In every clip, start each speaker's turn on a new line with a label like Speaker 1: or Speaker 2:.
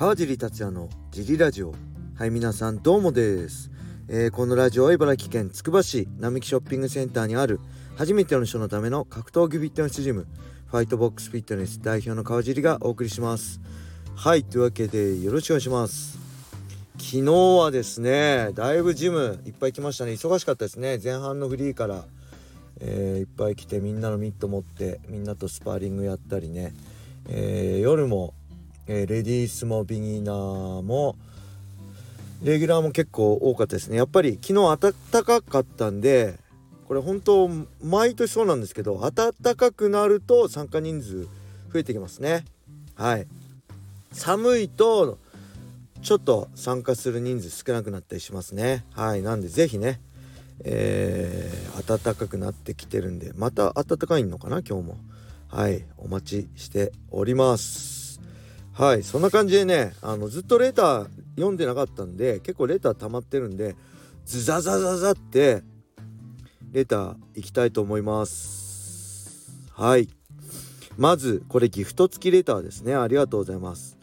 Speaker 1: 川尻達也のジリラジオ。はい皆さんどうもです、えー、このラジオは茨城県つくば市並木ショッピングセンターにある初めての人のための格闘技フィットネスジムファイトボックスフィットネス代表の川尻がお送りします。はいというわけでよろしくお願いします。昨日はですねだいぶジムいっぱい来ましたね。忙しかったですね。前半のフリーからえー、いっぱい来てみんなのミット持ってみんなとスパーリングやったりね、えー、夜も、えー、レディースもビギナーもレギュラーも結構多かったですね。やっぱり昨日暖かかったんでこれ本当毎年そうなんですけど暖かくなると参加人数増えてきますね。はい。寒いとちょっと参加する人数少なくなったりしますね。はい。なんで是非ねえー、暖かくなってきてるんでまた暖かいのかな？今日も。はい。お待ちしております。はいそんな感じでねあのずっとレター読んでなかったんで結構レター溜まってるんでズザザザザってレターいきたいと思います。はい。まずこれギフト付きレターですね。ありがとうございます。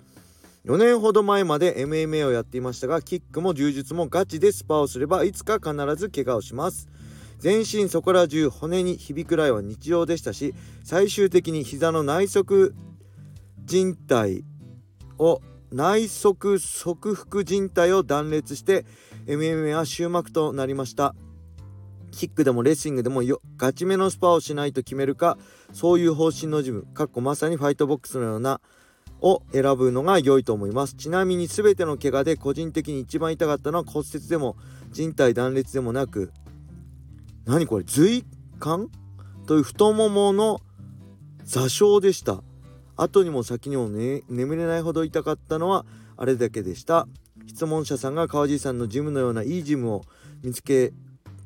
Speaker 1: 4年ほど前まで MMA をやっていましたがキックも柔術もガチでスパをすればいつか必ず怪我をします。全身そこら中骨に響くらいは日常でしたし最終的に膝の内側靭帯を内側側腹靭帯を断裂して MMA は終幕となりました。キックでもレスリングでもよガチめのスパをしないと決めるかそういう方針の自分かっこまさにファイトボックスのようなを選ぶのが良いと思います。ちなみに全ての怪我で個人的に一番痛かったのは骨折でも人体断裂でもなく何これ髄管？という太ももの座礁でした。後にも先にも、ね、眠れないほど痛かったのはあれだけでした。質問者さんが川地さんのジムのようないいジムを見つけ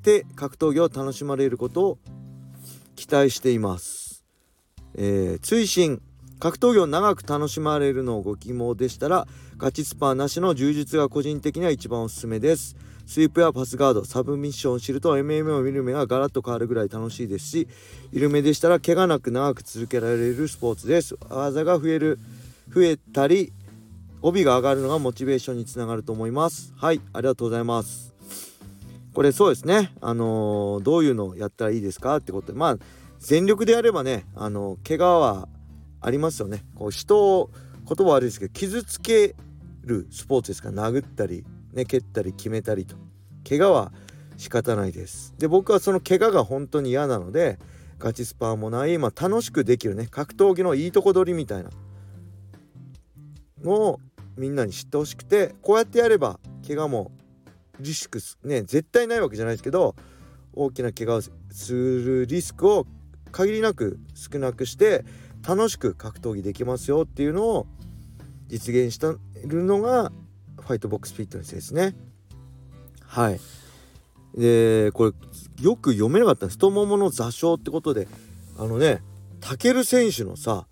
Speaker 1: て格闘技を楽しまれることを期待しています、えー、追伸。格闘技を長く楽しまれるのをご希望でしたらガチスパーなしの柔術が個人的には一番おすすめです。スイープやパスガードサブミッションを知ると MMA を見る目がガラッと変わるぐらい楽しいですし緩めでしたら怪我なく長く続けられるスポーツです。技が増える増えたり帯が上がるのがモチベーションにつながると思います。はいありがとうございます。これそうですね。あのー、どういうのをやったらいいですかってこと。でまあ全力でやればねあの怪我はありますよね。こう人を言葉悪いですけど傷つけるスポーツですか？ら殴ったり。ね蹴ったり決めたりと。怪我は仕方ないです。で僕はその怪我が本当に嫌なのでガチスパーもない、まあ、楽しくできるね格闘技のいいとこ取りみたいな。のをみんなに知ってほしくてこうやってやれば怪我もリスクね絶対ないわけじゃないですけど大きな怪我をするリスクを限りなく少なくして楽しく格闘技できますよっていうのを実現したるのがファイトボックスフィットネスですね。はい。でこれよく読めなかった太ももの座礁ってことであのねタケル選手のさ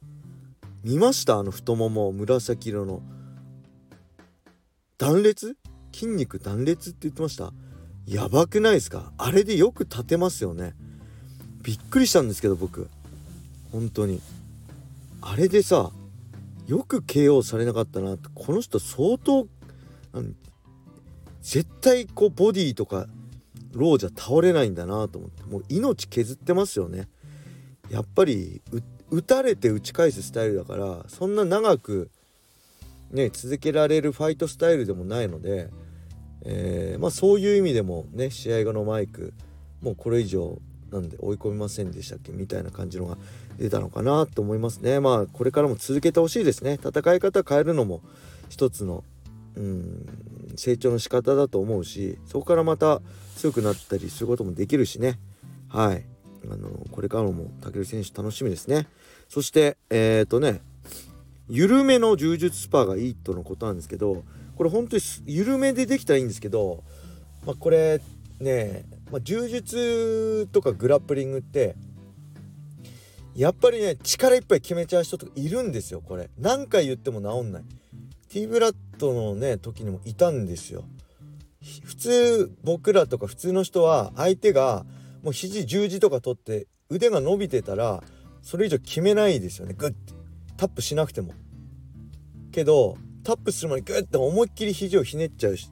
Speaker 1: 見ました？あの太もも紫色の。断裂？筋肉断裂って言ってました？やばくないですか？あれでよく立てますよね。びっくりしたんですけど僕。本当に。あれでさよく KO されなかったなってこの人相当ん。絶対こうボディとかローじゃ倒れないんだなと思って。もう命削ってますよね。やっぱり打たれて打ち返すスタイルだからそんな長くね続けられるファイトスタイルでもないので、えー、まあそういう意味でもね試合後のマイクもうこれ以上なんで追い込みませんでしたっけ？みたいな感じのが出たのかなと思いますね。まあこれからも続けてほしいですね。戦い方変えるのも一つのうん成長の仕方だと思うしそこからまた強くなったりすることもできるしね。はい。あのこれからも武尊選手楽しみですね。そしてえっ、ー、とね緩めの柔術スパーがいいとのことなんですけどこれ本当に緩めでできたらいいんですけど、まあ、これねまあ、柔術とかグラップリングってやっぱりね力いっぱい決めちゃう人とかいるんですよこれ。何回言っても治んない。T ブラッドのね時にもいたんですよ。普通僕らとか普通の人は相手がもう肘十字とか取って腕が伸びてたらそれ以上決めないですよね。グッて。タップしなくても。けどタップする前にグッて思いっきり肘をひねっちゃうし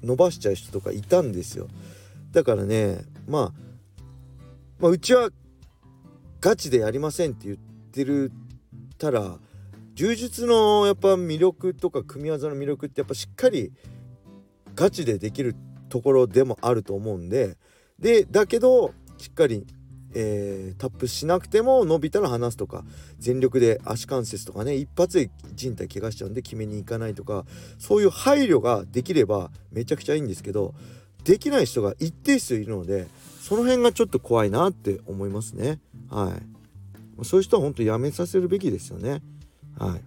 Speaker 1: 伸ばしちゃう人とかいたんですよ。だからね、まあ、まあうちはガチでやりませんって言ってるたら柔術のやっぱ魅力とか組み技の魅力ってやっぱしっかりガチでできるところでもあると思うんででだけどしっかり、えー、タップしなくても伸びたら離すとか全力で足関節とかね一発で人体怪我しちゃうんで決めに行かないとかそういう配慮ができればめちゃくちゃいいんですけどできない人が一定数いるのでその辺がちょっと怖いなって思いますね。はい。そういう人は本当やめさせるべきですよね。はい。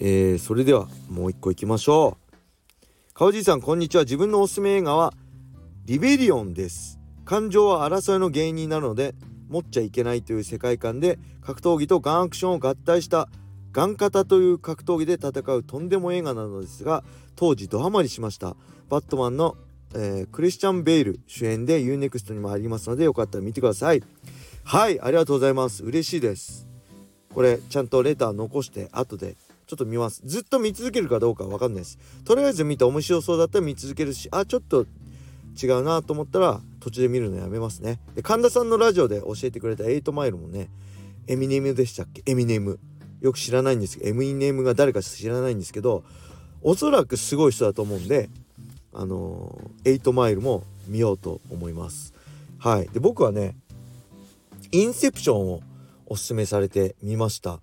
Speaker 1: えー、それではもう一個いきましょう。川地さんこんにちは。自分のおすすめ映画はリベリオンです。感情は争いの原因になるので持っちゃいけないという世界観で格闘技とガンアクションを合体したガンカタという格闘技で戦うとんでも映画なのですが当時ドハマりしました。バットマンの、えー、クリスチャン・ベイル主演で UNEXT にもありますのでよかったら見てください。はいありがとうございます。嬉しいです。これちゃんとレター残して後でちょっと見ます。ずっと見続けるかどうかわかんないですとりあえず見て面白そうだったら見続けるしあちょっと違うなと思ったら途中で見るのやめますね。で神田さんのラジオで教えてくれた8マイルもねエミネムでしたっけ？エミネム。よく知らないんですけどエミネムが誰か知らないんですけどおそらくすごい人だと思うんであのー、8マイルも見ようと思います。はい。で僕はねインセプションをおすすめされてみました。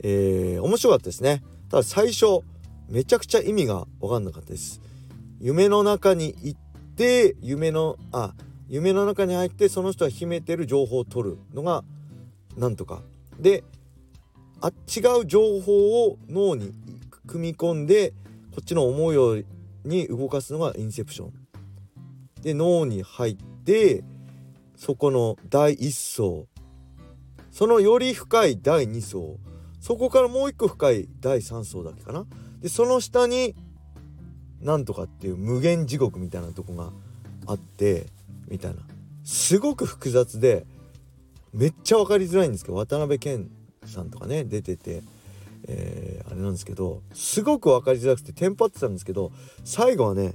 Speaker 1: えー、面白かったですね。ただ最初めちゃくちゃ意味が分かんなかったです。夢の中に行って夢のあ夢の中に入ってその人は秘めてる情報を取るのがなんとか。であ違う情報を脳に組み込んでこっちの思うように動かすのがインセプション。で脳に入ってそこの第1層そのより深い第2層。そこからもう一個深い第3層だけかな。でその下になんとかっていう無限地獄みたいなとこがあってみたいな。すごく複雑でめっちゃ分かりづらいんですけど渡辺謙さんとかね出てて、えー、あれなんですけどすごく分かりづらくてテンパってたんですけど最後はね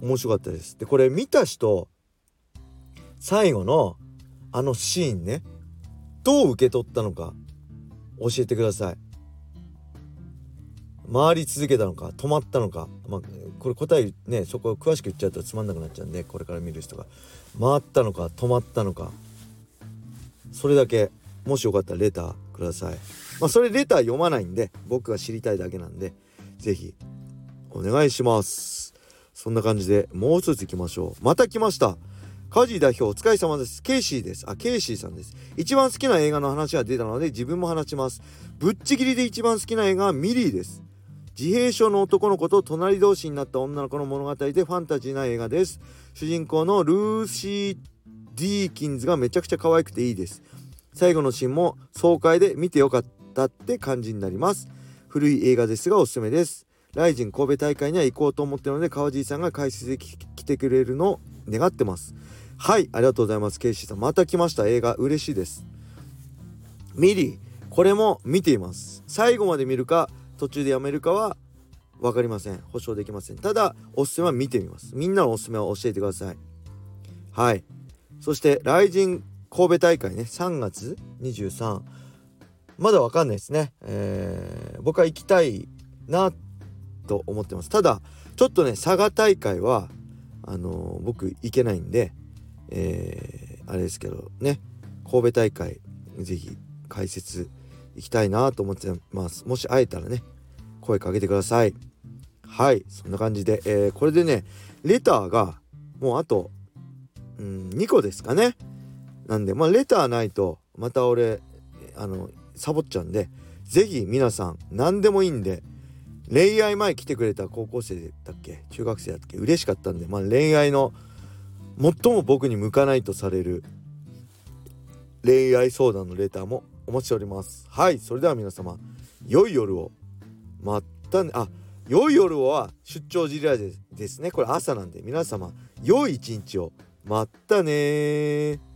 Speaker 1: 面白かったです。でこれ見た人最後のあのシーンね。どう受け取ったのか教えてください。回り続けたのか止まったのか。まあこれ答えねそこ詳しく言っちゃうとつまんなくなっちゃうんでこれから見る人が。回ったのか止まったのか。それだけもしよかったらレターください。まあそれレター読まないんで僕が知りたいだけなんで是非お願いします。そんな感じでもう一ついきましょう。また来ました。カジー代表お疲れ様です。ケイシーです。あ、ケイシーさんです。一番好きな映画の話が出たので自分も話します。ぶっちぎりで一番好きな映画はミリーです。自閉症の男の子と隣同士になった女の子の物語でファンタジーな映画です。主人公のルーシー・ディーキンズがめちゃくちゃ可愛くていいです。最後のシーンも爽快で見てよかったって感じになります。古い映画ですがおすすめです。 RIZIN 神戸大会には行こうと思ってるので川尻さんが解説で来てくれるのを願ってます。はいありがとうございます。ケイシーさんまた来ました。映画嬉しいです。ミリーこれも見ています。最後まで見るか途中でやめるかは分かりません。保証できません。ただおすすめは見てみます。みんなのおすすめを教えてください。はい。そして来人神戸大会ね。3月23まだ分かんないですね、えー、僕は行きたいなと思ってます。ただちょっとね佐賀大会はあのー、僕行けないんでえー、あれですけどね神戸大会是非解説行きたいなと思ってます。もし会えたらね声かけてください。はいそんな感じで、えー、これでねレターがもうあと、うん、2個ですかね。なんでまあレターないとまた俺あのサボっちゃうんで是非皆さん何でもいいんで恋愛前来てくれた高校生だっけ？中学生だっけ？嬉しかったんでまあ恋愛の最も僕に向かないとされる恋愛相談のレターもお待ちしております。はいそれでは皆様良い夜をまったね。あ良い夜をは出張ジリラですね。これ朝なんで皆様良い一日をまったね。